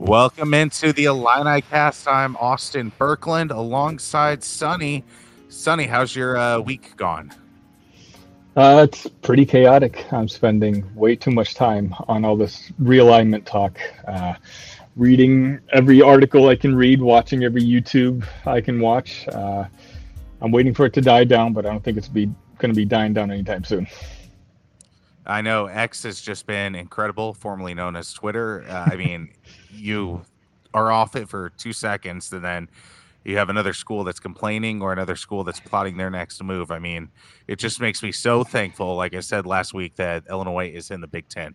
Welcome into the Illini cast. I'm Austin Berkland alongside Sunny. Sunny, how's your uh, week gone? Uh, it's pretty chaotic. I'm spending way too much time on all this realignment talk. Uh, reading every article I can read, watching every YouTube I can watch. Uh, I'm waiting for it to die down, but I don't think it's be going to be dying down anytime soon. I know X has just been incredible, formerly known as Twitter. Uh, I mean, you are off it for two seconds, and then you have another school that's complaining or another school that's plotting their next move. I mean, it just makes me so thankful, like I said last week, that Illinois is in the Big Ten.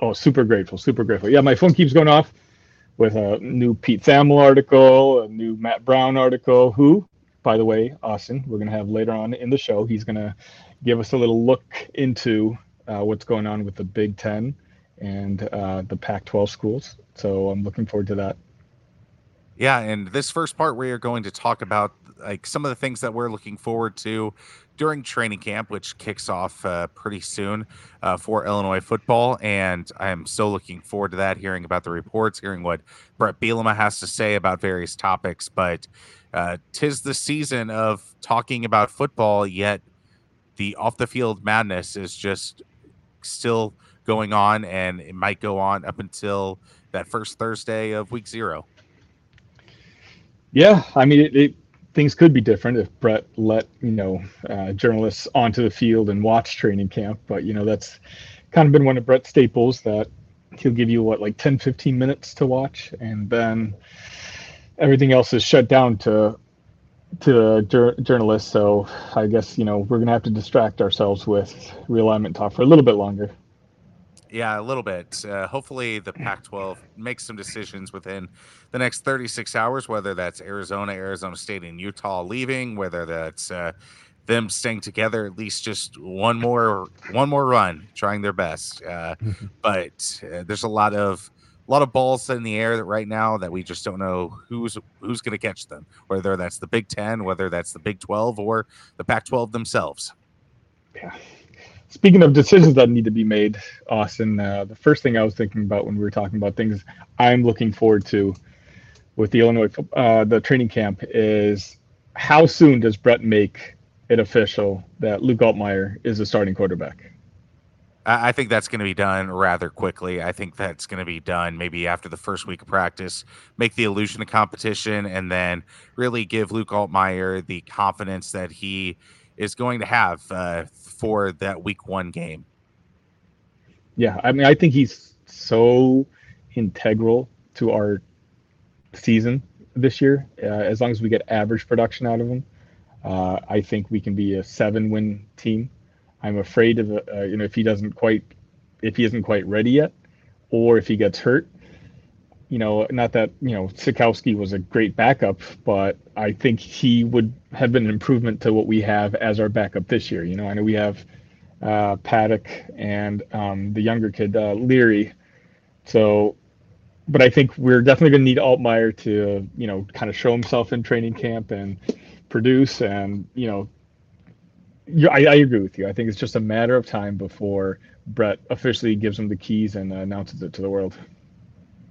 Oh, super grateful, super grateful. Yeah, my phone keeps going off with a new Pete Thamel article, a new Matt Brown article, who, by the way, Austin, we're going to have later on in the show. He's going to give us a little look into uh, what's going on with the Big Ten and uh, the Pac 12 schools. So I'm looking forward to that. Yeah, and this first part we are going to talk about like some of the things that we're looking forward to during training camp, which kicks off uh, pretty soon uh, for Illinois football, and I am so looking forward to that. Hearing about the reports, hearing what Bret Bielema has to say about various topics, but uh, tis the season of talking about football. Yet the off the field madness is just still going on, and it might go on up until that first Thursday of week zero. Yeah, I mean, it, it, things could be different if Bret let you know uh, journalists onto the field and watch training camp. But you know, that's kind of been one of Bret's staples that he'll give you what like 10, 15 minutes to watch, and then everything else is shut down to to jur- journalists. So I guess you know we're gonna have to distract ourselves with realignment talk for a little bit longer. Yeah, a little bit. Uh, hopefully, the Pac 12 makes some decisions within the next 36 hours, whether that's Arizona, Arizona State, and Utah leaving, whether that's uh, them staying together at least just one more one more run, trying their best. Uh, but uh, there's a lot of a lot of balls in the air that right now that we just don't know who's who's going to catch them. Whether that's the Big Ten, whether that's the Big 12, or the Pac 12 themselves. Yeah. Speaking of decisions that need to be made, Austin, uh, the first thing I was thinking about when we were talking about things I'm looking forward to with the Illinois uh, the training camp is how soon does Bret make it official that Luke Altmyer is a starting quarterback? I think that's going to be done rather quickly. I think that's going to be done maybe after the first week of practice, make the illusion of competition, and then really give Luke Altmyer the confidence that he is going to have uh, for that week one game. Yeah, I mean, I think he's so integral to our season this year. Uh, as long as we get average production out of him, uh, I think we can be a seven-win team. I'm afraid of uh, you know if he doesn't quite if he isn't quite ready yet, or if he gets hurt, you know, not that you know Sitkowski was a great backup, but I think he would have been an improvement to what we have as our backup this year. You know, I know we have uh, Paddock and um, the younger kid uh, Leary, so, but I think we're definitely going to need Altmyer to you know kind of show himself in training camp and produce, and you know, I, I agree with you. I think it's just a matter of time before Bret officially gives him the keys and uh, announces it to the world.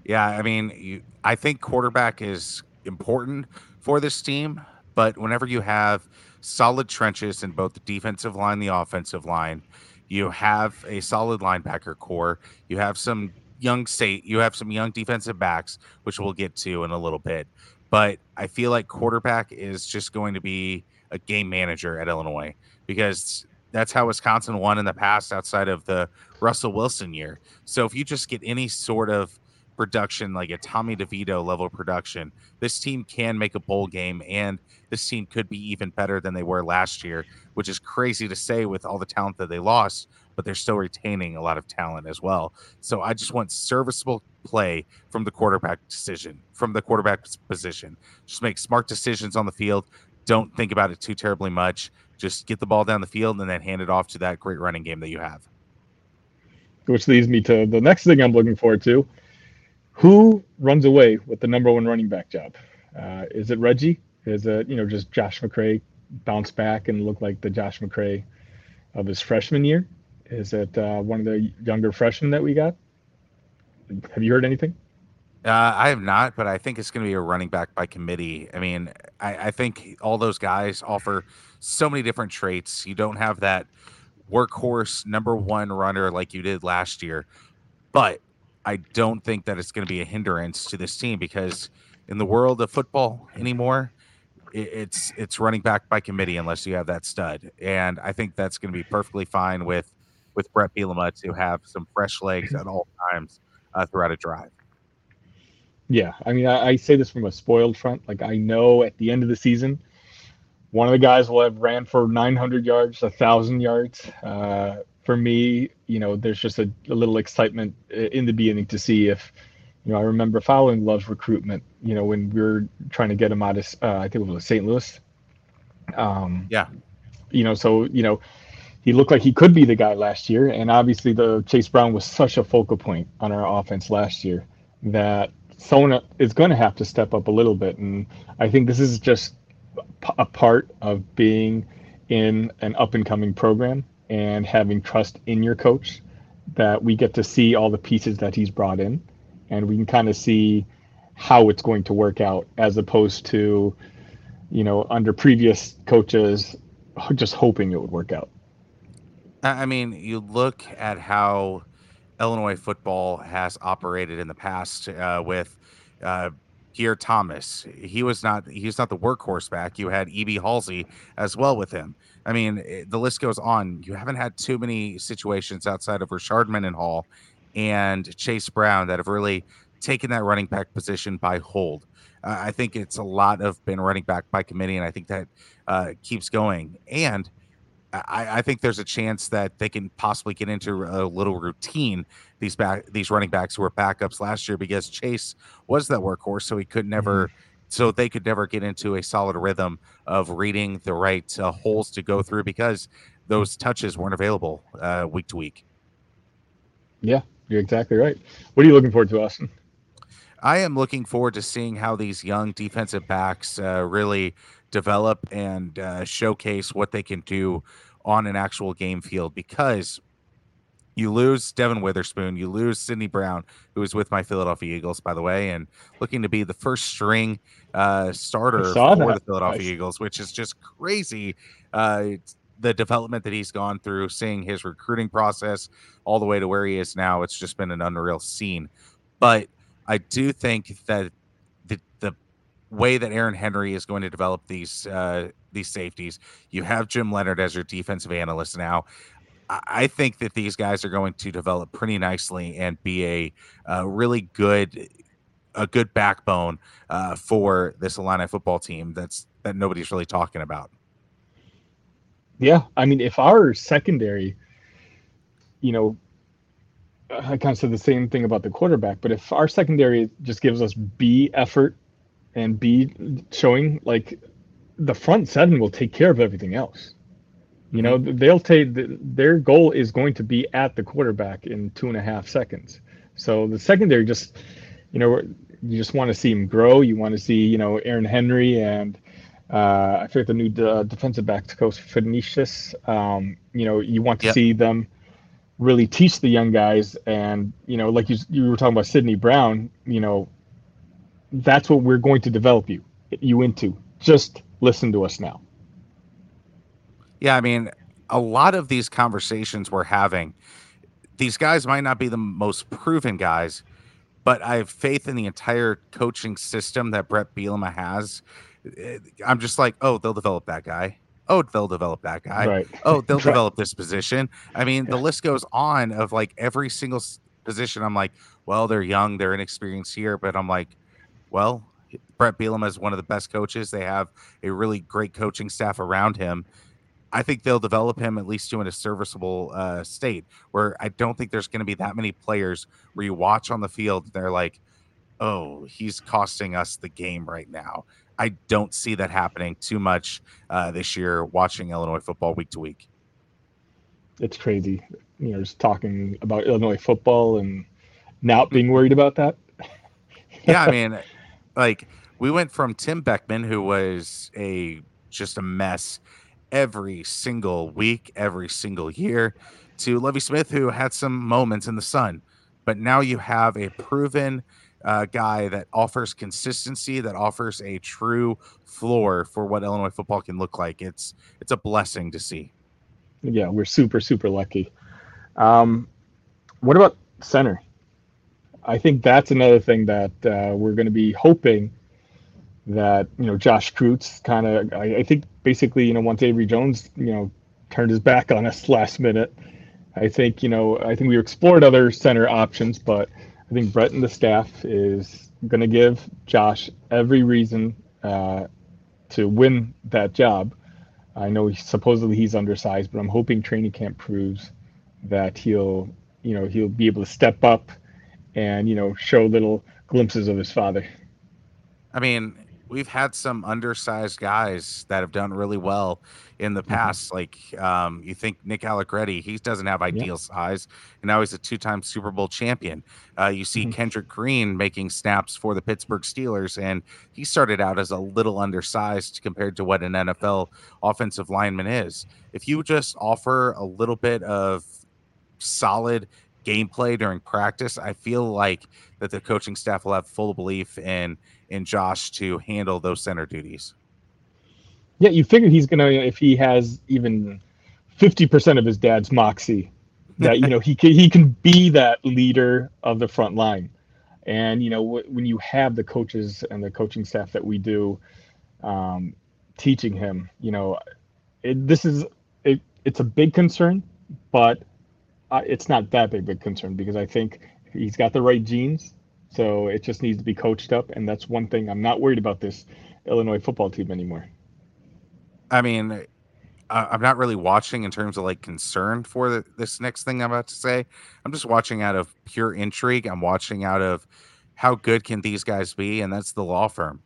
Yeah, I mean, you, I think quarterback is important for this team, but whenever you have solid trenches in both the defensive line, the offensive line, you have a solid linebacker corps, you have some young state, you have some young defensive backs, which we'll get to in a little bit. But I feel like quarterback is just going to be a game manager at Illinois because that's how Wisconsin won in the past outside of the Russell Wilson year. So if you just get any sort of production, like a Tommy DeVito level production, this team can make a bowl game, and this team could be even better than they were last year, which is crazy to say with all the talent that they lost, but they're still retaining a lot of talent as well. So I just want serviceable play from the quarterback decision, from the quarterback position. Just make smart decisions on the field. Don't think about it too terribly much. Just get the ball down the field and then hand it off to that great running game that you have. Which leads me to the next thing I'm looking forward to who runs away with the number one running back job? Uh, is it Reggie? Is it you know just Josh McCray bounce back and look like the Josh McCray of his freshman year? Is it uh, one of the younger freshmen that we got? Have you heard anything? Uh, I have not, but I think it's going to be a running back by committee. I mean, I, I think all those guys offer so many different traits. You don't have that workhorse number one runner like you did last year, but I don't think that it's going to be a hindrance to this team because in the world of football anymore, it, it's it's running back by committee unless you have that stud, and I think that's going to be perfectly fine with with Bret Bielema to have some fresh legs at all times uh, throughout a drive. Yeah, I mean, I, I say this from a spoiled front. Like, I know at the end of the season, one of the guys will have ran for 900 yards, a thousand yards. Uh, for me, you know, there's just a, a, little excitement in the beginning to see if, you know, I remember following Love's recruitment. You know, when we were trying to get him out of, uh, I think it was St. Louis. Um, yeah. You know, so you know, he looked like he could be the guy last year, and obviously the Chase Brown was such a focal point on our offense last year that someone is going to have to step up a little bit. And I think this is just a part of being in an up and coming program and having trust in your coach that we get to see all the pieces that he's brought in and we can kind of see how it's going to work out as opposed to you know under previous coaches just hoping it would work out i mean you look at how Illinois football has operated in the past uh, with uh, Pierre Thomas. He was not he's not the workhorse back. You had EB Halsey as well with him. I mean, eh, the list goes on. You haven't had too many situations outside of Rashard Mendenhall and Chase Brown that have really taken that running back position by hold. Uh, I think it's a lot of been running back by committee, and I think that uh, keeps going. And I, I, think there's a chance that they can possibly get into a little routine. These back these running backs who were backups last year because Chase was that workhorse, so he could never, mm-hmm. so they could never get into a solid rhythm of reading the right uh, holes to go through because those touches weren't available uh, week to week. Yeah, you're exactly right. What are you looking forward to, Austin? I am looking forward to seeing how these young defensive backs uh, really develop and uh, showcase what they can do on an actual game field because you lose Devon Witherspoon, you lose Sydney Brown, who is with my Philadelphia Eagles, by the way, and looking to be the first string uh, starter for that. the Philadelphia nice. Eagles, which is just crazy. Uh, the development that he's gone through, seeing his recruiting process all the way to where he is now, it's just been an unreal scene. But I do think that the the way that Aaron Henry is going to develop these uh, these safeties, you have Jim Leonhard as your defensive analyst now. I think that these guys are going to develop pretty nicely and be a, a really good a good backbone uh, for this Illini football team. That's that nobody's really talking about. Yeah, I mean, if our secondary, you know, I kind of said the same thing about the quarterback, but if our secondary just gives us B effort and B showing, like the front seven will take care of everything else. You know, mm-hmm. they'll take their goal is going to be at the quarterback in two and a half seconds. So the secondary just, you know, you just want to see him grow. You want to see, you know, Aaron Henry and uh, I forget the new uh, defensive back coach Phoenicius. Um, you know, you want to yep. see them really teach the young guys. And you know, like you you were talking about Sydney Brown. You know, that's what we're going to develop you you into. Just listen to us now. Yeah, I mean, a lot of these conversations we're having, these guys might not be the most proven guys, but I have faith in the entire coaching system that Bret Bielema has. Eh, I'm just like, oh, they'll develop that guy oh, they'll develop that guy. Right. Oh, they'll develop this position. I mean, the list goes on of like every single position. I'm like, well, they're young, they're inexperienced here, but I'm like, well, Bret Bielema is one of the best coaches. They have a really great coaching staff around him. I think they'll develop him at least to in a serviceable uh, state where I don't think there's going to be that many players where you watch on the field. And they're like, oh, he's costing us the game right now. I don't see that happening too much uh, this year. Watching Illinois football week to week, it's crazy. You know, just talking about Illinois football and not being worried about that. yeah, I mean, like we went from Tim Beckman, who was a just a mess every single week, every single year, to Lovie Smith, who had some moments in the sun. But now you have a proven uh, guy that offers consistency, that offers a true floor for what Illinois football can look like. It's it's a blessing to see. Yeah, we're super super lucky. Um, what about center? I think that's another thing that uh, we're going to be hoping that you know Josh Kreutz kind of. I, I, think basically you know once Avery Jones you know turned his back on us last minute, I think you know I think we explored other center options, but I think Bret and the staff is going to give Josh every reason uh, to win that job. I know he, supposedly he's undersized, but I'm hoping training camp proves that he'll, you know, he'll be able to step up and you know show little glimpses of his father. I mean, we've had some undersized guys that have done really well in the mm-hmm. past. Mm-hmm. Like um, you think Nick Allegretti, he doesn't have ideal yeah. size, and now he's a two-time Super Bowl champion. Uh, you see mm-hmm. Kendrick Green making snaps for the Pittsburgh Steelers, and he started out as a little undersized compared to what an NFL offensive lineman is. If you just offer a little bit of solid gameplay during practice, I feel like that the coaching staff will have full belief in in Josh to handle those center duties. Yeah, you figure he's gonna if he has even fifty percent of his dad's moxie, that you know he can he can be that leader of the front line, and you know when you have the coaches and the coaching staff that we do, um, teaching him, you know, it, this is it, it's a big concern, but uh, it's not that big of a concern because I think he's got the right genes so it just needs to be coached up, and that's one thing I'm not worried about this Illinois football team anymore. I mean, I'm not really watching in terms of like concern for the, this next thing I'm about to say. I'm just watching out of pure intrigue. I'm watching out of how good can these guys be, and that's the law firm.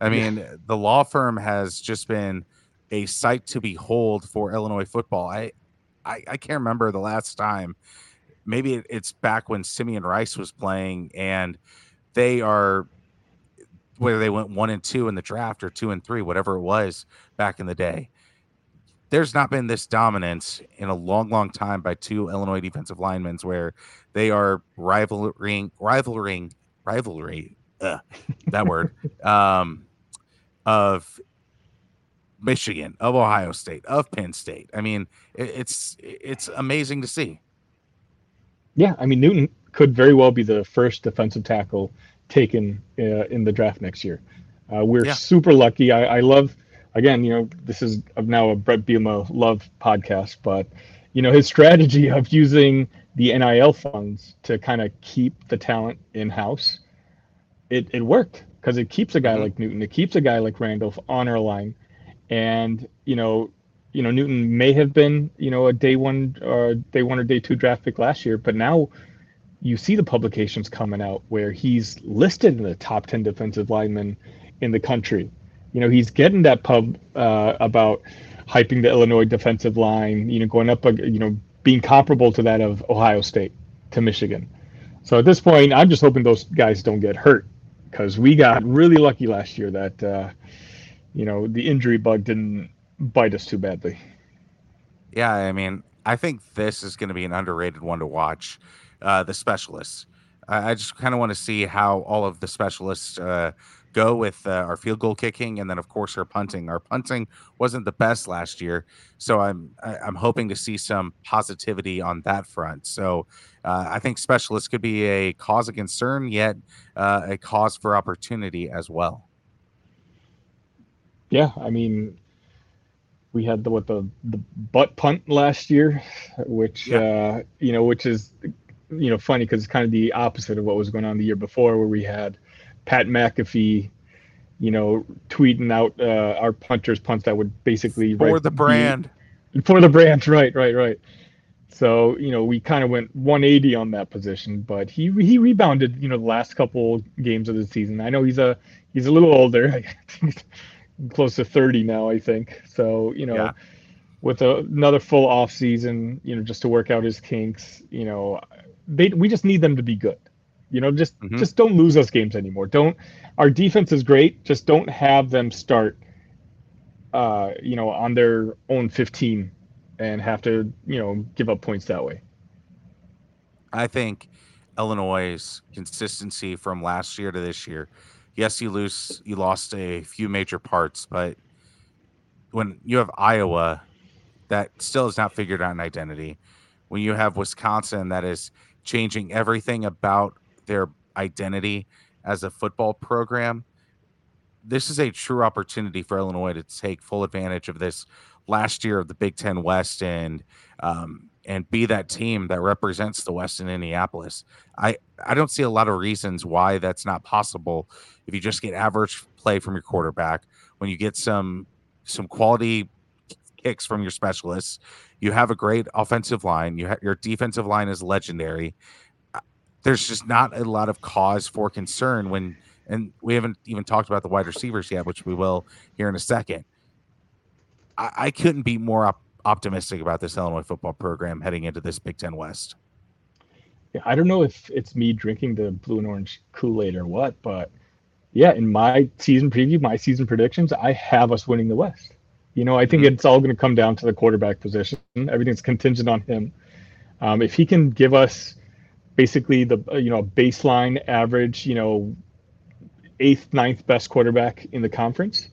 I mean, yeah. the law firm has just been a sight to behold for Illinois football. I, I, I can't remember the last time maybe it's back when Simeon Rice was playing and they are whether they went one and two in the draft or two and three, whatever it was back in the day. There's not been this dominance in a long, long time by two Illinois defensive linemen where they are rivaling, rivaling, rivalry, that word, um, of Michigan, of Ohio State, of Penn State. I mean, it, it's it's amazing to see. Yeah, I mean Newton could very well be the first defensive tackle taken uh, in the draft next year. Uh, we're yeah. super lucky. I, I, love, again, you know, this is now a Bret Bielema love podcast, but you know his strategy of using the NIL funds to kind of keep the talent in house, it it worked because it keeps a guy mm-hmm. like Newton, it keeps a guy like Randolph on our line, and you know you know Newton may have been you know a day one uh, day one or day two draft pick last year, but now you see the publications coming out where he's listed in the top ten defensive linemen in the country. You know he's getting that pub uh, about hyping the Illinois defensive line. You know going up you know being comparable to that of Ohio State to Michigan. So at this point, I'm just hoping those guys don't get hurt because we got really lucky last year that uh, you know the injury bug didn't bite us too badly. Yeah, I mean, I think this is going to be an underrated one to watch. Uh, the specialists. I, just kind of want to see how all of the specialists uh, go with uh, our field goal kicking, and then of course our punting. Our punting wasn't the best last year, so I'm I, am i am hoping to see some positivity on that front. So uh, I think specialists could be a cause of concern, yet uh, a cause for opportunity as well. Yeah, I mean, we had the what the the butt punt last year, which yeah. uh, you know, which is you know funny because it's kind of the opposite of what was going on the year before, where we had Pat McAfee, you know, tweeting out uh, our punters punts that would basically for the brand, be, for the brand, right, right, right. So you know, we kind of went 180 on that position, but he he rebounded, you know, the last couple games of the season. I know he's a he's a little older. close to 30 now, I think. So, you know, yeah. with a, another full off season, you know, just to work out his kinks, you know, they we just need them to be good. You know, just mm-hmm. just don't lose us games anymore. Don't our defense is great, just don't have them start uh, you know, on their own 15 and have to, you know, give up points that way. I think Illinois' consistency from last year to this year. Yes, you lose, you lost a few major parts, but when you have Iowa that still has not figured out an identity, when you have Wisconsin that is changing everything about their identity as a football program, this is a true opportunity for Illinois to take full advantage of this last year of the Big Ten West and um, and be that team that represents the West in Indianapolis. I I don't see a lot of reasons why that's not possible if you just get average play from your quarterback, when you get some some quality kicks from your specialists, you have a great offensive line, you ha- your defensive line is legendary. Uh, there's just not a lot of cause for concern when and we haven't even talked about the wide receivers yet, which we will here in a second. I, I couldn't be more op- optimistic about this Illinois football program heading into this Big Ten West. Yeah, I don't know if it's me drinking the blue and orange Kool Aid or what, but yeah, in my season preview, my season predictions, I have us winning the West. You know, I think mm-hmm. it's all going to come down to the quarterback position. Everything's contingent on him. Um, if he can give us basically the you know baseline average, you know, eighth, ninth best quarterback in the conference,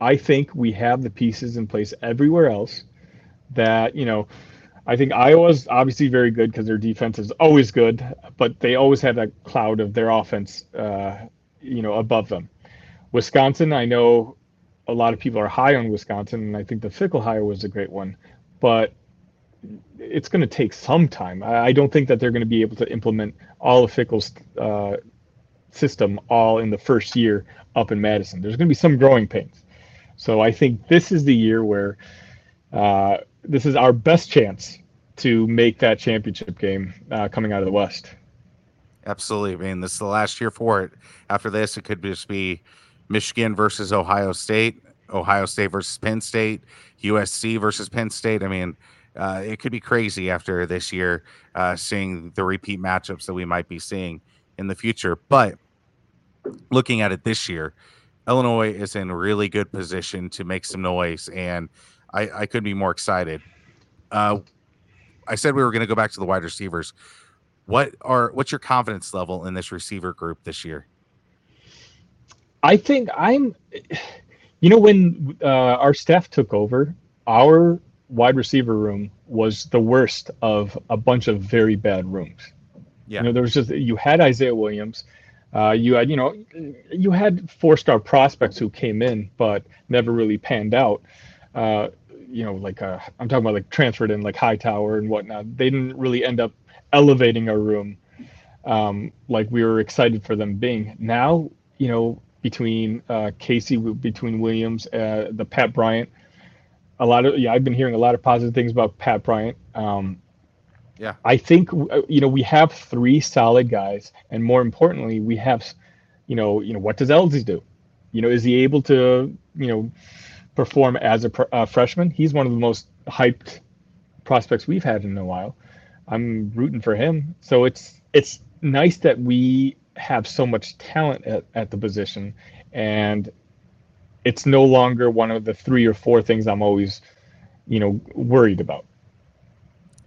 I think we have the pieces in place everywhere else that, you know, I think Iowa's obviously very good because their defense is always good, but they always have that cloud of their offense, uh, you know, above them. Wisconsin, I know a lot of people are high on Wisconsin, and I think the Fickell hire was a great one, but it's going to take some time. I don't think that they're going to be able to implement all of Fickell's uh, system all in the first year up in Madison. There's going to be some growing pains. So I think this is the year where uh, this is our best chance to make that championship game uh, coming out of the West. Absolutely. I mean, this is the last year for it. After this, it could just be Michigan versus Ohio State, Ohio State versus Penn State, USC versus Penn State. I mean, uh, it could be crazy after this year, uh, seeing the repeat matchups that we might be seeing in the future. But looking at it this year, Illinois is in really good position to make some noise, and I, I couldn't be more excited. Uh, I said we were going to go back to the wide receivers. What are what's your confidence level in this receiver group this year? I think I'm. You know, when uh, our staff took over, our wide receiver room was the worst of a bunch of very bad rooms. Yeah. You know, there was just you had Isaiah Williams, uh, you had you know you had four star prospects who came in but never really panned out. Uh, you know, like uh, I'm talking about like transferred in like Hightower and whatnot. They didn't really end up elevating our room um, like we were excited for them being. Now, you know, between uh, Casey, between Williams, uh, the Pat Bryant, a lot of yeah, I've been hearing a lot of positive things about Pat Bryant. Um, yeah. I think uh, you know we have three solid guys, and more importantly, we have, you know, you know what does Elzy do? You know, is he able to you know perform as a, a freshman? He's one of the most hyped prospects we've had in a while. I'm rooting for him. So it's it's nice that we have so much talent at, at the position, and it's no longer one of the three or four things I'm always, you know, worried about.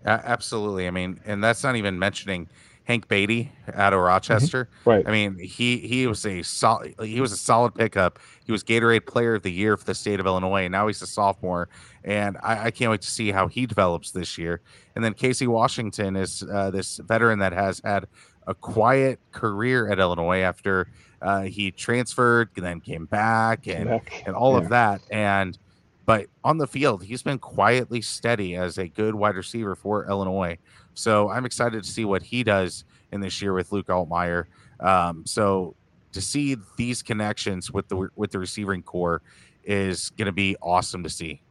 Absolutely. I mean, and that's not even mentioning Hank Beatty out of mm-hmm. Rochester. Mm-hmm. Right. I mean, he he was a solid he was a solid pickup. He was Gatorade Player of the Year for the state of Illinois, and now he's a sophomore. And I, I can't wait to see how he develops this year. And then Casey Washington is uh, this veteran that has had a quiet career at Illinois after uh, he transferred and then came back and back. and all yeah. of that. And but on the field, he's been quietly steady as a good wide receiver for Illinois. So I'm excited to see what he does in this year with Luke Altmyer. Um, so to see these connections with the with the receiving corps is going to be awesome to see.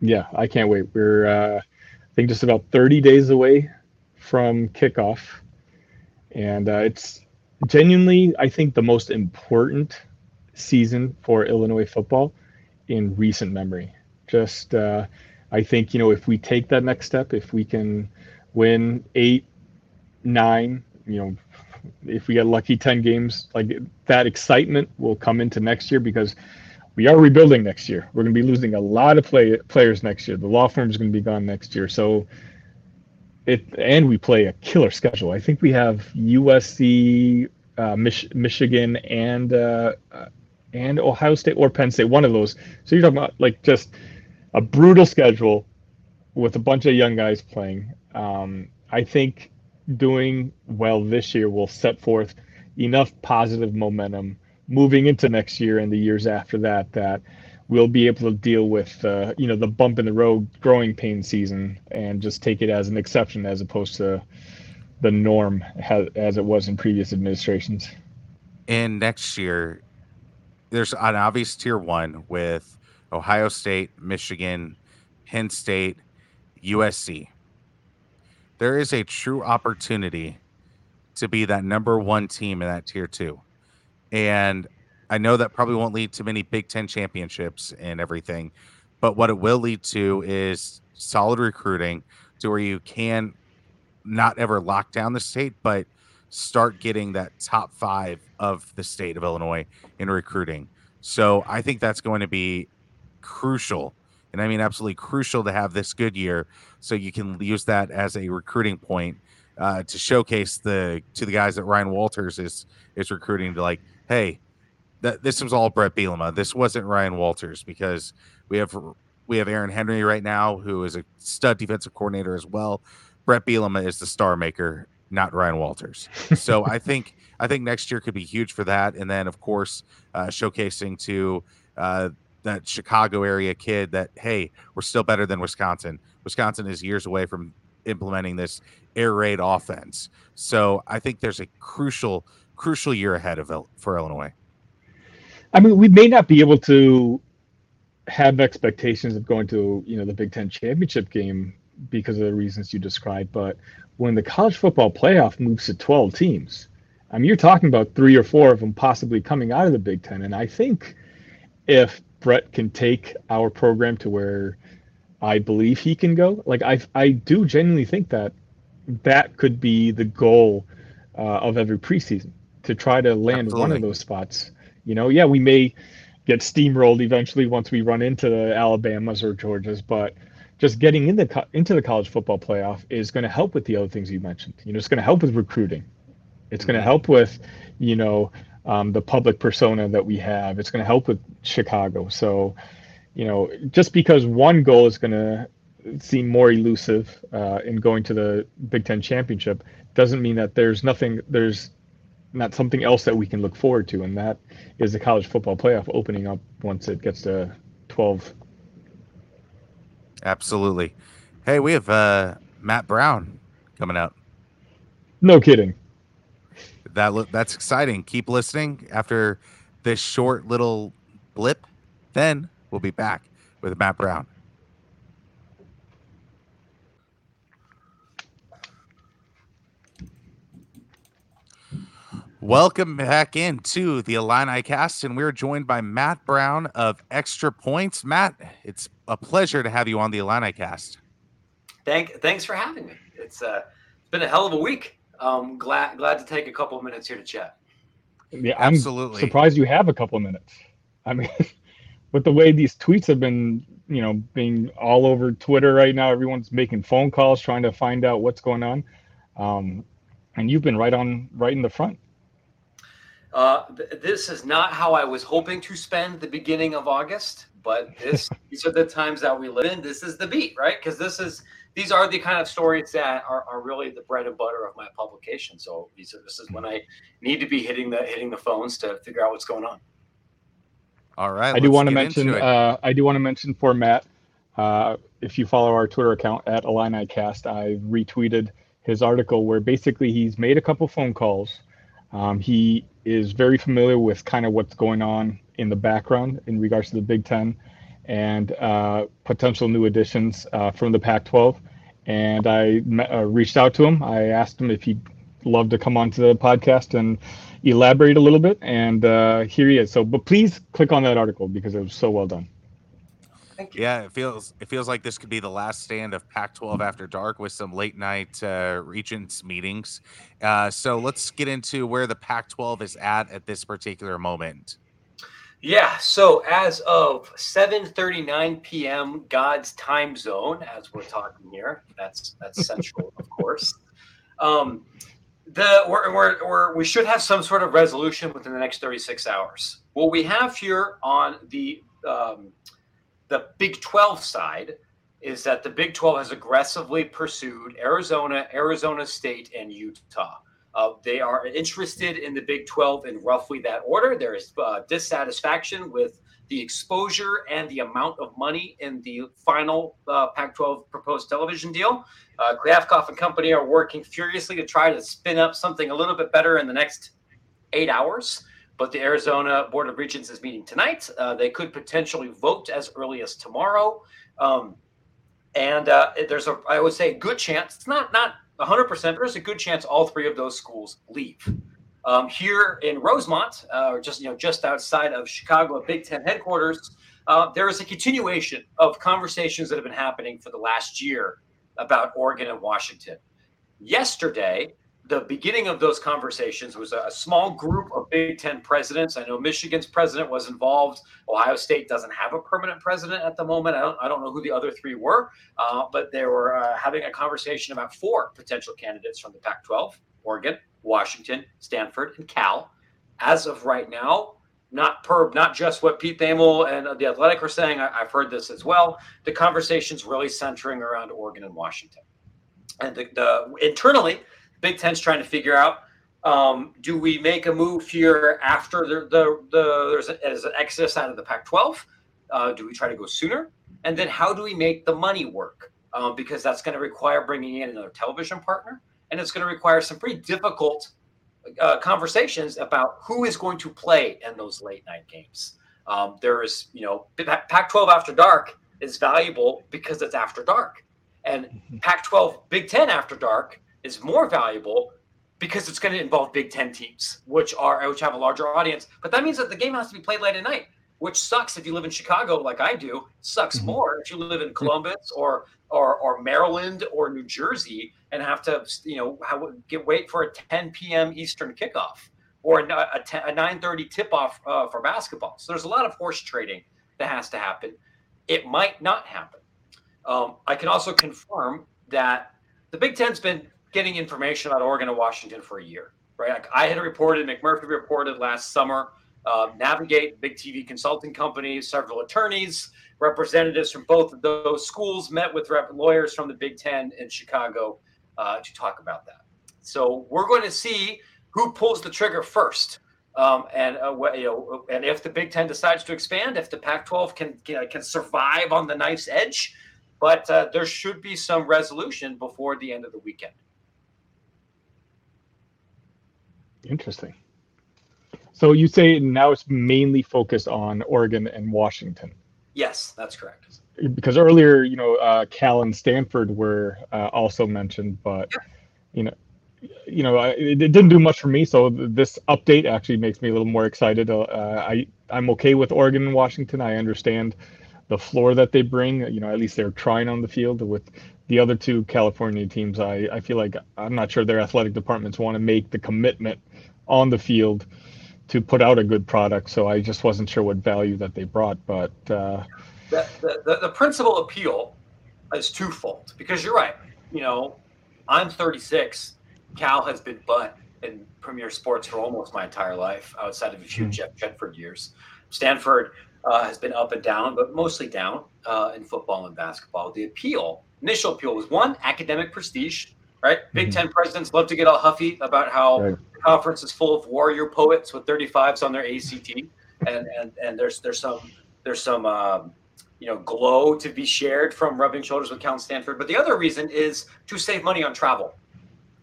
Yeah, I can't wait. We're uh, I think just about 30 days away from kickoff, and uh, it's genuinely I think the most important season for Illinois football in recent memory. Just, uh, I think, you know, if we take that next step, if we can win eight, nine, you know, if we get lucky 10 games, like that excitement will come into next year because we are rebuilding next year. We're going to be losing a lot of play, players next year. The law firm is going to be gone next year. So it and we play a killer schedule. I think we have USC, uh, Mich- Michigan, and uh, uh, and Ohio State or Penn State, one of those. So you're talking about like just a brutal schedule with a bunch of young guys playing. Um, I think doing well this year will set forth enough positive momentum moving into next year and the years after that that we'll be able to deal with uh, you know the bump in the road growing pain season and just take it as an exception as opposed to the norm as it was in previous administrations. And next year, there's an obvious tier one with Ohio State, Michigan, Penn State, USC. There is a true opportunity to be that number one team in that tier two. And I know that probably won't lead to many Big Ten championships and everything, but what it will lead to is solid recruiting to where you can not ever lock down the state, but start getting that top five of the state of Illinois in recruiting. So I think that's going to be crucial. And I mean, absolutely crucial to have this good year so you can use that as a recruiting point uh, to showcase the to the guys that Ryan Walters is is recruiting to like, hey, that this was all Bret Bielema. This wasn't Ryan Walters because we have we have Aaron Henry right now, who is a stud defensive coordinator as well. Bret Bielema is the star maker, not Ryan Walters. So I think I think next year could be huge for that. And then of course uh, showcasing to uh, that Chicago area kid that hey, we're still better than Wisconsin. Wisconsin is years away from implementing this air raid offense. So I think there's a crucial crucial year ahead of for Illinois. I mean, we may not be able to have expectations of going to you know the Big Ten championship game because of the reasons you described, but when the college football playoff moves to 12 teams, I mean, you're talking about three or four of them possibly coming out of the Big Ten, and I think if Bret can take our program to where I believe he can go, like I I do genuinely think that that could be the goal uh, of every preseason to try to land Absolutely. one of those spots you know, yeah, we may get steamrolled eventually once we run into the Alabamas or Georgias, but just getting in the into the college football playoff is going to help with the other things you mentioned. You know, it's going to help with recruiting. It's going to mm-hmm. help with, you know, um, the public persona that we have. It's going to help with Chicago. So, you know, just because one goal is going to seem more elusive uh, in going to the Big Ten championship doesn't mean that there's nothing. There's not something else that we can look forward to, and that is the college football playoff opening up once it gets to 12. Absolutely. Hey, we have uh, Matt Brown coming out. No kidding. That that's exciting. Keep listening after this short little blip. Then we'll be back with Matt Brown. Welcome back into the Illini cast, and we're joined by Matt Brown of Extra Points. Matt, it's a pleasure to have you on the Illini cast. Thank, thanks for having me. It's uh, it's been a hell of a week. Um, glad glad to take a couple of minutes here to chat. Yeah, I'm Absolutely. surprised you have a couple of minutes. I mean, with the way these tweets have been, you know, being all over Twitter right now, everyone's making phone calls trying to find out what's going on, um, and you've been right on, right in the front. Uh, th- this is not how I was hoping to spend the beginning of August, but this these are the times that we live in. This is the beat, right? Because this is these are the kind of stories that are, are really the bread and butter of my publication. So these are, this is when I need to be hitting the hitting the phones to figure out what's going on. All right. I do want to mention. Uh, I do want to mention for Matt. Uh, if you follow our Twitter account at IlliniCast, I retweeted his article where basically he's made a couple phone calls. Um, he is very familiar with kind of what's going on in the background in regards to the Big Ten and uh, potential new additions uh, from the Pac-12. And I met, uh, reached out to him. I asked him if he'd love to come onto the podcast and elaborate a little bit. And uh, here he is. So, but please click on that article because it was so well done. Thank you. Yeah, it feels it feels like this could be the last stand of Pac-12 after dark with some late night uh, regents meetings. Uh, so let's get into where the Pac-12 is at at this particular moment. Yeah, so as of 7:39 p.m. God's time zone, as we're talking here, that's that's central, of course. Um, the we're, we're, we're, we should have some sort of resolution within the next 36 hours. What we have here on the um, the Big 12 side is that the Big 12 has aggressively pursued Arizona, Arizona State, and Utah. Uh, they are interested in the Big 12 in roughly that order. There is uh, dissatisfaction with the exposure and the amount of money in the final uh, Pac 12 proposed television deal. Uh, Kliavkoff and company are working furiously to try to spin up something a little bit better in the next eight hours. But the Arizona Board of Regents is meeting tonight. Uh, they could potentially vote as early as tomorrow. Um, and uh, there's a, I would say, good chance. It's not not 100%, but there's a good chance all three of those schools leave. Um, here in Rosemont, uh, just you know, just outside of Chicago, Big Ten headquarters, uh, there is a continuation of conversations that have been happening for the last year about Oregon and Washington. Yesterday, the beginning of those conversations was a, small group of Big Ten presidents. I know Michigan's president was involved. Ohio State doesn't have a permanent president at the moment. I don't, I don't know who the other three were, uh, but they were uh, having a conversation about four potential candidates from the Pac 12 Oregon, Washington, Stanford, and Cal. As of right now, not per not just what Pete Thamel and the Athletic are saying. I, have heard this as well. The conversation's really centering around Oregon and Washington, and the, the internally Big Ten's trying to figure out um, do we make a move here after the, the, the there's, a, there's an exodus out of the Pac-12? Uh, do we try to go sooner? And then how do we make the money work? Um, because that's going to require bringing in another television partner, and it's going to require some pretty difficult uh, conversations about who is going to play in those late night games. Um, there is, you know, Pac-12 after dark is valuable because it's after dark, and mm-hmm. Pac-12 Big Ten after dark is more valuable because it's going to involve Big Ten teams, which are which have a larger audience. But that means that the game has to be played late at night, which sucks if you live in Chicago like I do. Sucks mm-hmm. more if you live in Columbus or or or Maryland or New Jersey and have to you know have, get wait for a 10 p.m. Eastern kickoff or a, a, 10, a 9:30 tip off uh, for basketball. So there's a lot of horse trading that has to happen. It might not happen. Um, I can also confirm that the Big Ten's been getting information about Oregon and Washington for a year, right? Like I had reported, McMurphy reported last summer. Um, Navigate, big TV consulting company, several attorneys, representatives from both of those schools met with rep- lawyers from the Big Ten in Chicago uh, to talk about that. So we're going to see who pulls the trigger first. Um, and uh, you know, and if the Big Ten decides to expand, if the Pac-12 can can, can survive on the knife's edge, but uh, there should be some resolution before the end of the weekend. Interesting. So you say now it's mainly focused on Oregon and Washington. Yes, that's correct. Because earlier, you know, uh, Cal and Stanford were uh, also mentioned, but yeah. you know, you know, it, it, didn't do much for me. So this update actually makes me a little more excited. Uh, I I'm okay with Oregon and Washington. I understand the floor that they bring. You know, at least they're trying on the field with the other two California teams. I I feel like I'm not sure their athletic departments want to make the commitment on the field to put out a good product. So I just wasn't sure what value that they brought. But uh, the, the, the principal appeal is twofold because you're right. You know, I'm 36. Cal has been butt in premier sports for almost my entire life, outside of a few mm-hmm. Jeff Tedford years. Stanford uh, has been up and down, but mostly down uh, in football and basketball. The appeal, initial appeal, was one academic prestige. Right, Big mm-hmm. Ten presidents love to get all huffy about how right conference is full of warrior poets with 35s on their ACT, and and and there's there's some there's some um, you know glow to be shared from rubbing shoulders with Cal and Stanford. But the other reason is to save money on travel.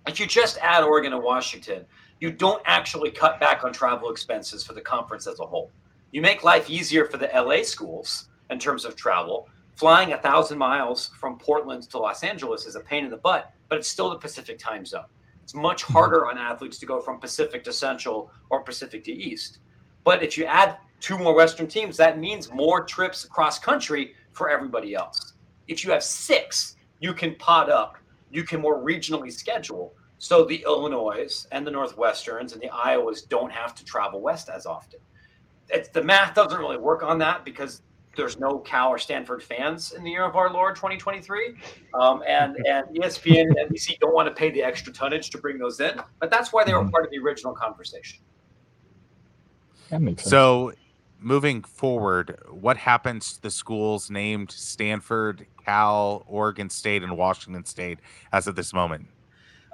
If you just add Oregon and Washington, you don't actually cut back on travel expenses for the conference as a whole. You make life easier for the LA schools in terms of travel. Flying a thousand miles from Portland to Los Angeles is a pain in the butt, but it's still the Pacific time zone. It's much harder on athletes to go from Pacific to Central or Pacific to East. But if you add two more Western teams, that means more trips across country for everybody else. If you have six, you can pod up, you can more regionally schedule. So the Illinois and the Northwesterns and the Iowas don't have to travel west as often. it's the math doesn't really work on that because there's no Cal or Stanford fans in the year of our Lord 2023, um, and and ESPN and NBC don't want to pay the extra tonnage to bring those in, but that's why they were Mhm. part of the original conversation. That makes sense. So, moving forward, what happens to the schools named Stanford, Cal, Oregon State, and Washington State as of this moment?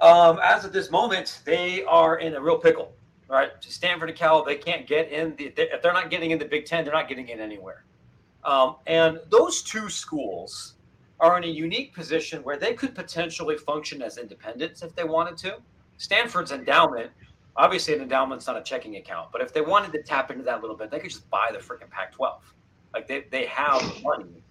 Um, as of this moment, they are in a real pickle. Right, Stanford and Cal, they can't get in. The, they, if they're not getting in the Big Ten, they're not getting in anywhere. Um, and those two schools are in a unique position where they could potentially function as independents if they wanted to. Stanford's endowment, obviously, an endowment's not a checking account, but if they wanted to tap into that a little bit, they could just buy the freaking Pac-12. Like they, they have money.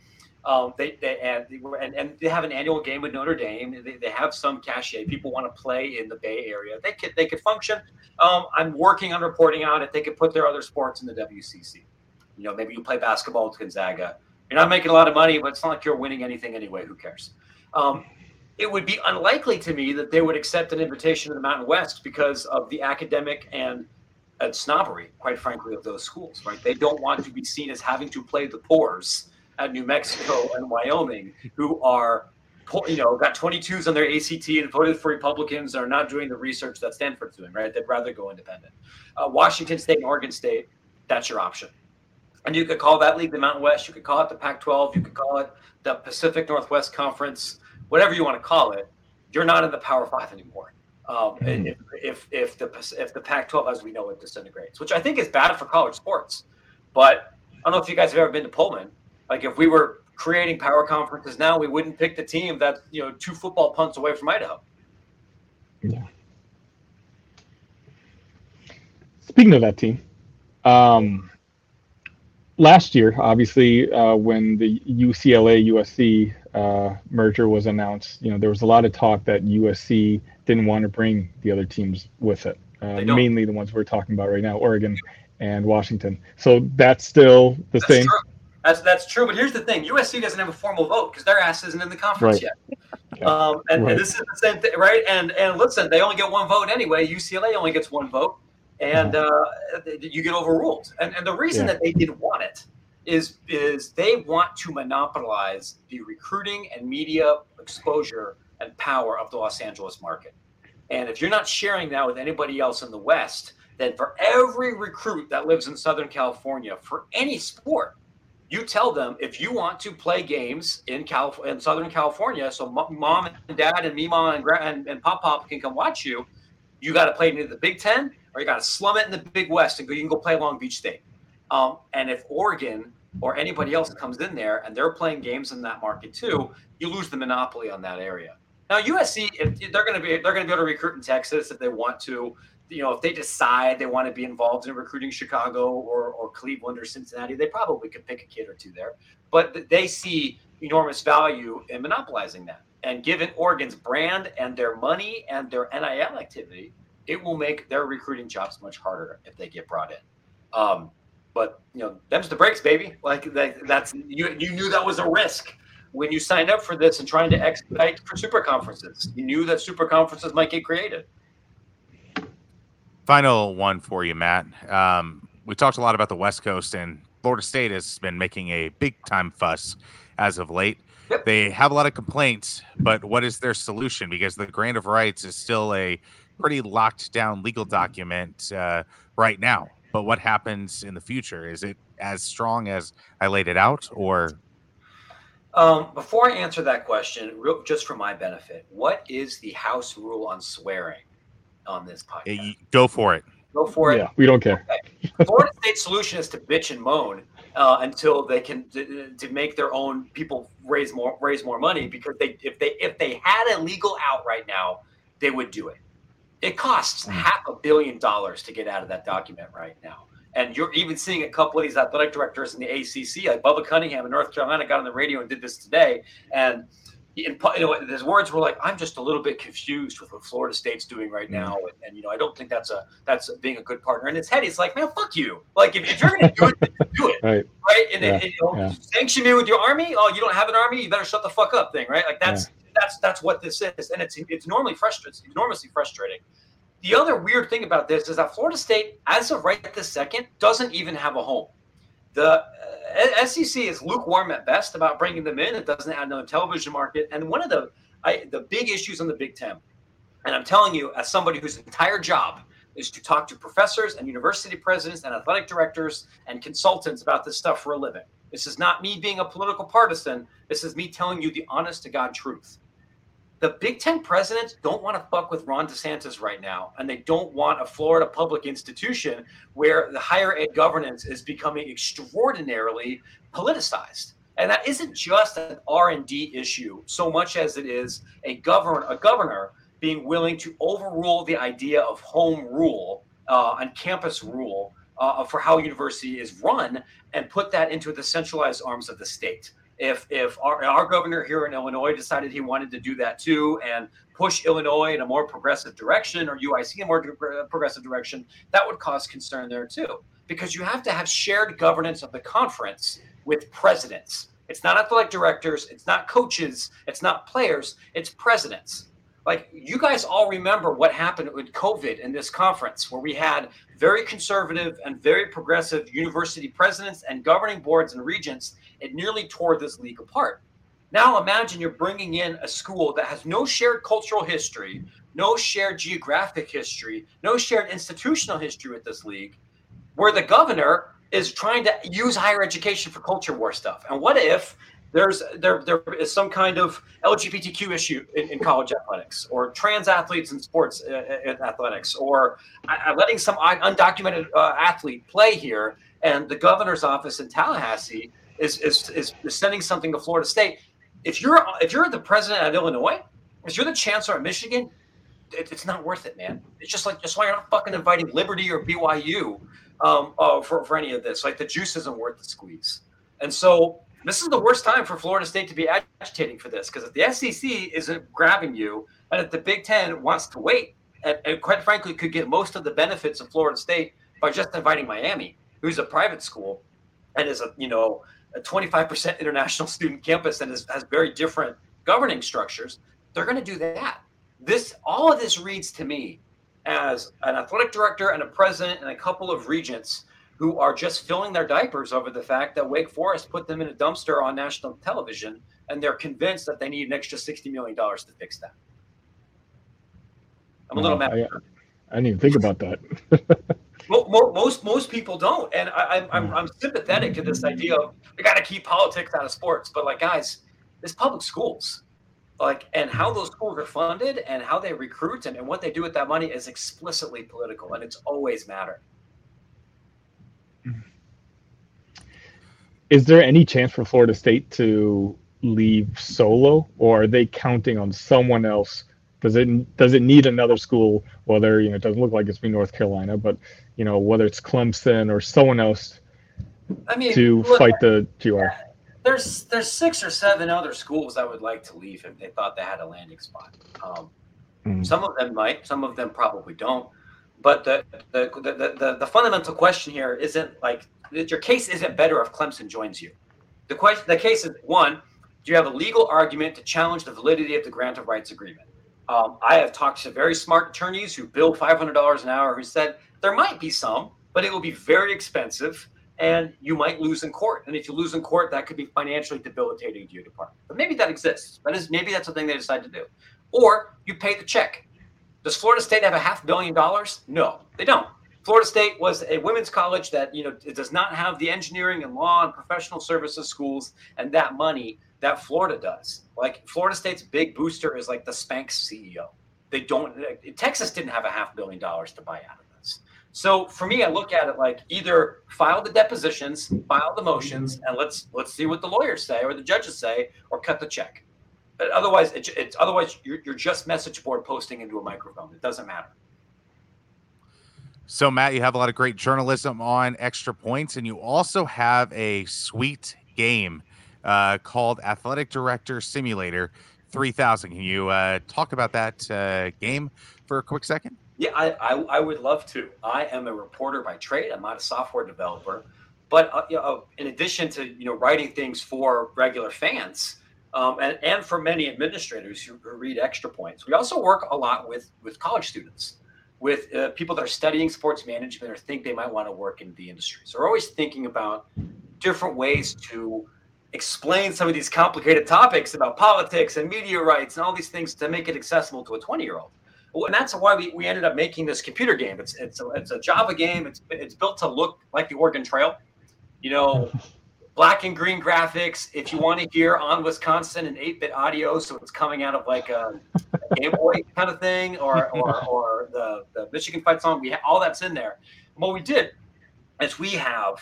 Um, they, they and, and and they have an annual game with Notre Dame. They, they have some cachet. People want to play in the Bay Area. They could they could function. Um, I'm working on reporting out if they could put their other sports in the WCC. You know, maybe you play basketball with Gonzaga. You're not making a lot of money, but it's not like you're winning anything anyway. Who cares? Um, it would be unlikely to me that they would accept an invitation to the Mountain West because of the academic and, and snobbery, quite frankly, of those schools. Right? They don't want to be seen as having to play the poors at New Mexico and Wyoming, who are you know, got 22s on their ACT and voted for Republicans and are not doing the research that Stanford's doing, right? They'd rather go independent. Uh, Washington State Oregon State, that's your option. And you could call that league the Mountain West. You could call it the Pac 12. You could call it the Pacific Northwest Conference, whatever you want to call it. You're not in the Power Five anymore. Um, Mhm. if, if, if the if the Pac 12, as we know it, disintegrates, which I think is bad for college sports. But I don't know if you guys have ever been to Pullman. Like if we were creating power conferences now, we wouldn't pick the team that's you know two football punts away from Idaho. Yeah. Speaking of that team, um, last year, obviously, uh, when the UCLA USC uh, merger was announced, you know there was a lot of talk that USC didn't want to bring the other teams with it, uh, mainly the ones we're talking about right now, Oregon and Washington. So that's still the That's same. true. That's that's true. But here's the thing: USC doesn't have a formal vote because their ass isn't in the conference Right. yet. Yeah. Um, and, Right. and this is the same thing, right? And and listen, they only get one vote anyway. UCLA only gets one vote, and uh, you get overruled. And and the reason Yeah. that they didn't want it is is they want to monopolize the recruiting and media exposure and power of the Los Angeles market. And if you're not sharing that with anybody else in the West, then for every recruit that lives in Southern California for any sport, you tell them if you want to play games in Calif- in Southern California, so mo- mom and dad and Mima and gra- and, and pop pop can come watch you. You got to play in the Big Ten, or you got to slum it in the Big West and go. You can go play Long Beach State. Um, and if Oregon or anybody else comes in there and they're playing games in that market too, you lose the monopoly on that area. Now USC, if they're going to be, they're going to be able to recruit in Texas if they want to. You know, if they decide they want to be involved in recruiting Chicago or, or Cleveland or Cincinnati, they probably could pick a kid or two there. But they see enormous value in monopolizing that. And given Oregon's brand and their money and their NIL activity, it will make their recruiting jobs much harder if they get brought in. Um, but you know, them's the breaks, baby. Like that, that's you. You knew that was a risk when you signed up for this and trying to expedite for super conferences. You knew that super conferences might get created. Final one for you, Matt. Um, we talked a lot about the West Coast, and Florida State has been making a big time fuss as of late. Yep. They have a lot of complaints, but what is their solution? Because the grant of rights is still a pretty locked down legal document uh, right now. But what happens in the future? Is it as strong as I laid it out, or Um, before I answer that question, real, just for my benefit, what is the House rule on swearing on this uh, podcast? you go for it? Go for it. Yeah, we don't care. Florida State's solution is to bitch and moan uh, until they can to, to make their own people raise more raise more money because they if they if they had a legal out right now, they would do it. It costs Mm. half a billion dollars to get out of that document right now. And you're even seeing a couple of these athletic directors in the ACC, like Bubba Cunningham in North Carolina, got on the radio and did this today. And in, you know, his words were like, "I'm just a little bit confused with what Florida State's doing right now, and, and you know, I don't think that's a that's being a good partner." In his head, he's like, "Man, fuck you! Like, if, if you're going to do it, do it, Right. right? And, Yeah, and, you know, yeah. sanction me with your army. Oh, you don't have an army? You better shut the fuck up, thing, right? Like that's that's that's what this is, and it's it's normally frustrating, enormously frustrating. the other weird thing about this is that Florida State, as of right this second, doesn't even have a home. The uh, SEC is lukewarm at best about bringing them in. It doesn't have another television market. And one of the I, the big issues in the Big Ten, and I'm telling you, as somebody whose entire job is to talk to professors and university presidents and athletic directors and consultants about this stuff for a living. This is not me being a political partisan. This is me telling you the honest to God truth. The Big Ten presidents don't want to fuck with Ron DeSantis right now, and they don't want a Florida public institution where the higher ed governance is becoming extraordinarily politicized. And that isn't just an R&D issue so much as it is a governor a governor being willing to overrule the idea of home rule uh, and campus rule uh, for how university is run and put that into the centralized arms of the state. If if our, our governor here in Illinois decided he wanted to do that too and push Illinois in a more progressive direction or UIC in a more uh, progressive direction, that would cause concern there too. Because you have to have shared governance of the conference with presidents. It's not athletic directors, it's not coaches, it's not players, it's presidents like you guys all remember what happened with COVID in this conference, where we had very conservative and very progressive university presidents and governing boards and regents. It nearly tore this league apart. Now imagine you're bringing in a school that has no shared cultural history, no shared geographic history, no shared institutional history with this league, where the governor is trying to use higher education for culture war stuff. And what if there's there there is some kind of LGBTQ issue in, in college athletics, or trans athletes in sports uh, uh in athletics, or uh, letting some undocumented uh, athlete play here, and the governor's office in Tallahassee is, is is sending something to Florida State. If you're if you're the president of Illinois, if you're the chancellor of Michigan, it, it's not worth it, man. It's just like just why you're not fucking inviting Liberty or BYU um, uh, for for any of this. Like the juice isn't worth the squeeze. And so this is the worst time for Florida State to be agitating for this because if the SEC isn't grabbing you, and if the Big Ten wants to wait, and, and quite frankly could get most of the benefits of Florida State by just inviting Miami, who's a private school and is a you know a 25% international student campus and is, has very different governing structures, they're going to do that. This all of this reads to me as an athletic director and a president and a couple of regents who are just filling their diapers over the fact that Wake Forest put them in a dumpster on national television, and they're convinced that they need an extra sixty million dollars to fix that. I'm a little mad. I, I, didn't even think about that. most most people don't, and I, I'm, I'm hmm. sympathetic to this idea of we got to keep politics out of sports. But like, guys, it's public schools, like, and how those schools are funded and how they recruit and, and what they do with that money is explicitly political, and it's always mattered. Is there any chance for Florida State to leave solo, or are they counting on someone else? Does it does it need another school? Whether you know it doesn't look like it's be North Carolina, but you know whether it's Clemson or someone else I mean, to look, fight the GR. There's there's six or seven other schools that would like to leave if they thought they had a landing spot. Um, mm. Some of them might, some of them probably don't. But the the, the the the fundamental question here isn't like that your case isn't better if Clemson joins you. The question, the case is one: Do you have a legal argument to challenge the validity of the grant of rights agreement? Um, I have talked to very smart attorneys who bill five hundred dollars an hour who said there might be some, but it will be very expensive, and you might lose in court. And if you lose in court, that could be financially debilitating to your department. But maybe that exists. That is maybe that's the thing they decide to do. Or you pay the check. Does Florida State have a half billion dollars? No, they don't. Florida State was a women's college that you know does not have the engineering and law and professional services schools and that money that Florida does. Like Florida State's big booster is like the Spanx CEO. They don't. Texas didn't have a half billion dollars to buy out. So for me, I look at it like either file the depositions, file the motions, and let's let's see what the lawyers say or the judges say, or cut the check. But otherwise, it, it's otherwise you're, you're just message board posting into a microphone. It doesn't matter. So, Matt, you have a lot of great journalism on extra points, and you also have a sweet game uh, called Athletic Director Simulator 3000. Can you uh, talk about that uh, game for a quick second? Yeah, I, I, I, would love to. I am a reporter by trade. I'm not a software developer, but uh, you know, in addition to you know writing things for regular fans um, and, and for many administrators who, who read extra points, we also work a lot with with college students with uh, people that are studying sports management or think they might want to work in the industry. So we're always thinking about different ways to explain some of these complicated topics about politics and media rights and all these things to make it accessible to a 20 year old. And that's why we, we ended up making this computer game. It's it's a, it's a Java game. It's it's built to look like the Oregon Trail. You know, black and green graphics. If you want to hear on Wisconsin and 8 bit audio, so it's coming out of like a, a Game Boy kind of thing, or or, or the, the Michigan fight song. We ha- all that's in there. And what we did is we have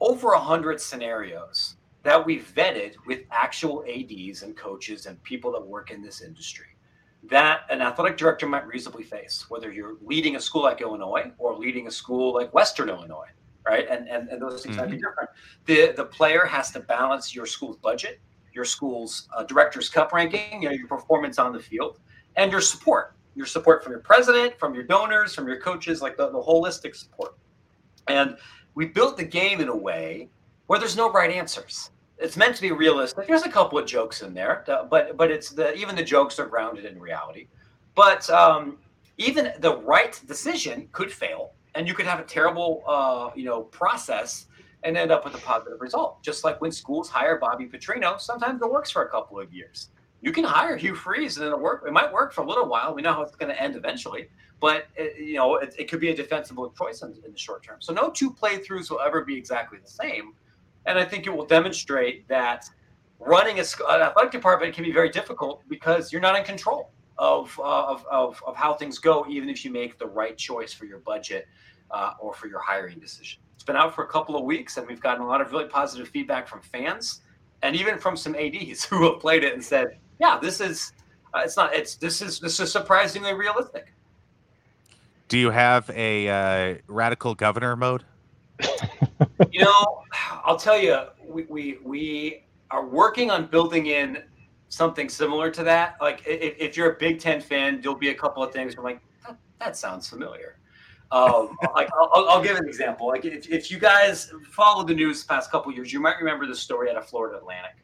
over a hundred scenarios that we vetted with actual ads and coaches and people that work in this industry that an athletic director might reasonably face, whether you're leading a school like Illinois or leading a school like Western Illinois, right? And and, and those things mm-hmm. might be mm-hmm. different. The the player has to balance your school's budget, your school's uh, director's cup ranking, you know, your performance on the field, and your support, your support from your president, from your donors, from your coaches, like the, the holistic support. And we built the game in a way where there's no right answers it's meant to be realistic. There's a couple of jokes in there, but but it's the even the jokes are grounded in reality. But um, even the right decision could fail, and you could have a terrible uh, you know process and end up with a positive result. Just like when schools hire Bobby Petrino, sometimes it works for a couple of years. You can hire Hugh Freeze and it'll work. It might work for a little while. We know how it's going to end eventually, but it, you know it, it, could be a defensible choice in, in the short term. So no two playthroughs will ever be exactly the same and I think it will demonstrate that running a, an athletic department can be very difficult because you're not in control of, uh, of, of, of, how things go, even if you make the right choice for your budget uh, or for your hiring decision. It's been out for a couple of weeks, and we've gotten a lot of really positive feedback from fans and even from some ads who have played it and said, "Yeah, this is uh, it's not it's this is this is surprisingly realistic." Do you have a uh, radical governor mode? You know, I'll tell you, we, we we are working on building in something similar to that. Like if, if you're a Big Ten fan, there'll be a couple of things. I'm like that, that sounds familiar. Um, like I'll, I'll, give an example. Like if, if you guys followed the news the past couple years, you might remember the story out of Florida Atlantic.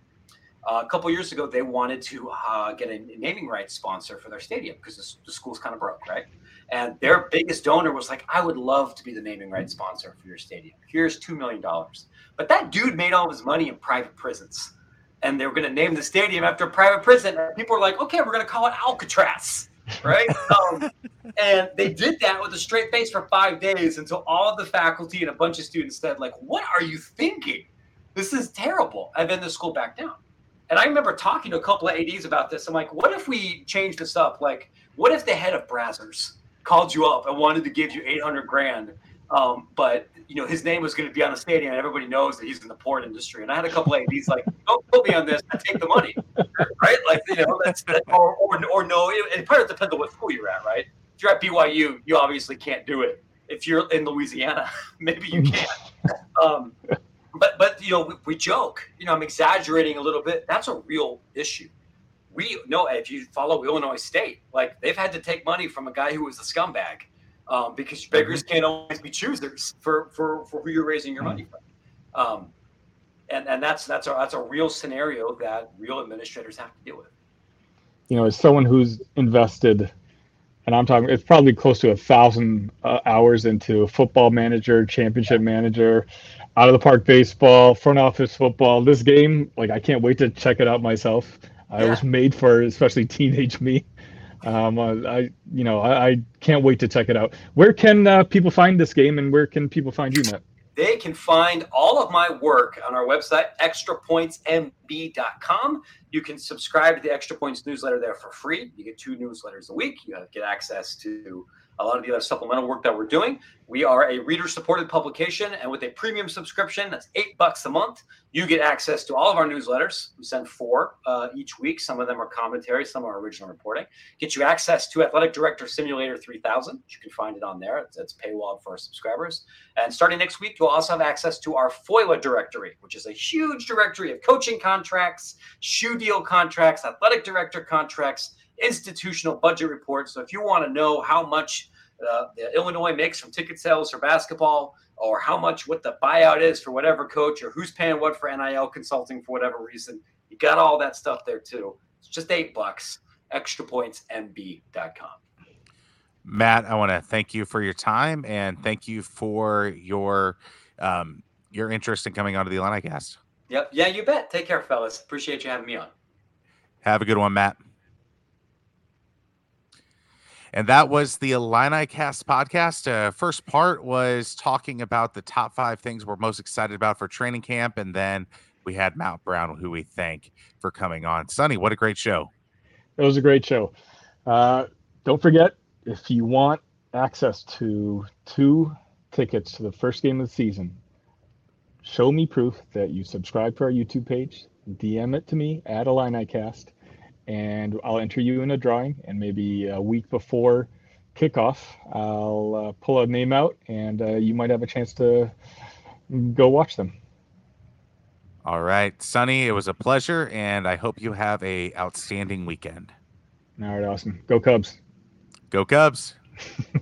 Uh, a couple years ago, they wanted to uh, get a naming rights sponsor for their stadium because the, the school's kind of broke, right? And their biggest donor was like, I would love to be the naming rights sponsor for your stadium. Here's $2 million. But that dude made all his money in private prisons. And they were going to name the stadium after a private prison. And people were like, okay, we're going to call it Alcatraz. Right. um, and they did that with a straight face for five days until all of the faculty and a bunch of students said, like, what are you thinking? This is terrible. And then the school backed down. And I remember talking to a couple of ADs about this. I'm like, what if we change this up? Like, what if the head of Brazzers called you up and wanted to give you 800 grand. Um, but you know his name was going to be on the stadium, and everybody knows that he's in the porn industry. And I had a couple of ADs like, "Don't put me on this. I take the money, right?" Like you know, that's that, or, or or no. It, part of it depends on what school you're at, right? If you're at BYU, you obviously can't do it. If you're in Louisiana, maybe you can. Um, but but you know, we, we joke. You know, I'm exaggerating a little bit. That's a real issue we know if you follow Illinois State, like they've had to take money from a guy who was a scumbag um, because beggars mm-hmm. can't always be choosers for, for, for who you're raising your money from. Um, and, and that's that's a that's a real scenario that real administrators have to deal with. You know, as someone who's invested, and I'm talking, it's probably close to a thousand uh, hours into football manager, championship manager, out of the park baseball, front office football. This game, like, I can't wait to check it out myself. I was made for especially teenage me. Um, I, you know, I, I, can't wait to check it out. Where can uh, people find this game, and where can people find you, Matt? They can find all of my work on our website, extrapointsmb.com. You can subscribe to the Extra Points newsletter there for free. You get two newsletters a week. You get access to a lot of the other supplemental work that we're doing. We are a reader supported publication, and with a premium subscription, that's eight bucks a month, you get access to all of our newsletters. We send four uh, each week. Some of them are commentary, some are original reporting. Get you access to Athletic Director Simulator 3000. You can find it on there. It's, it's paywall for our subscribers. And starting next week, you'll also have access to our FOILA directory, which is a huge directory of coaching contracts, shoe deal contracts, athletic director contracts institutional budget report. So if you want to know how much uh, Illinois makes from ticket sales for basketball, or how much what the buyout is for whatever coach, or who's paying what for NIL consulting for whatever reason, you got all that stuff there too. It's just eight bucks. ExtraPointsMB.com. Matt, I want to thank you for your time and thank you for your um, your interest in coming onto the Illinicast. Yep. Yeah, you bet. Take care, fellas. Appreciate you having me on. Have a good one, Matt. And that was the Illinicast podcast. Uh, first part was talking about the top five things we're most excited about for training camp. And then we had Matt Brown, who we thank for coming on. Sunny, what a great show. It was a great show. Uh, don't forget, if you want access to two tickets to the first game of the season, show me proof that you subscribe to our YouTube page, DM it to me at IlliniCast, and I'll enter you in a drawing. And maybe a week before kickoff, I'll uh, pull a name out, and uh, you might have a chance to go watch them. All right, Sunny, it was a pleasure, and I hope you have a outstanding weekend. All right, awesome. Go Cubs. Go Cubs.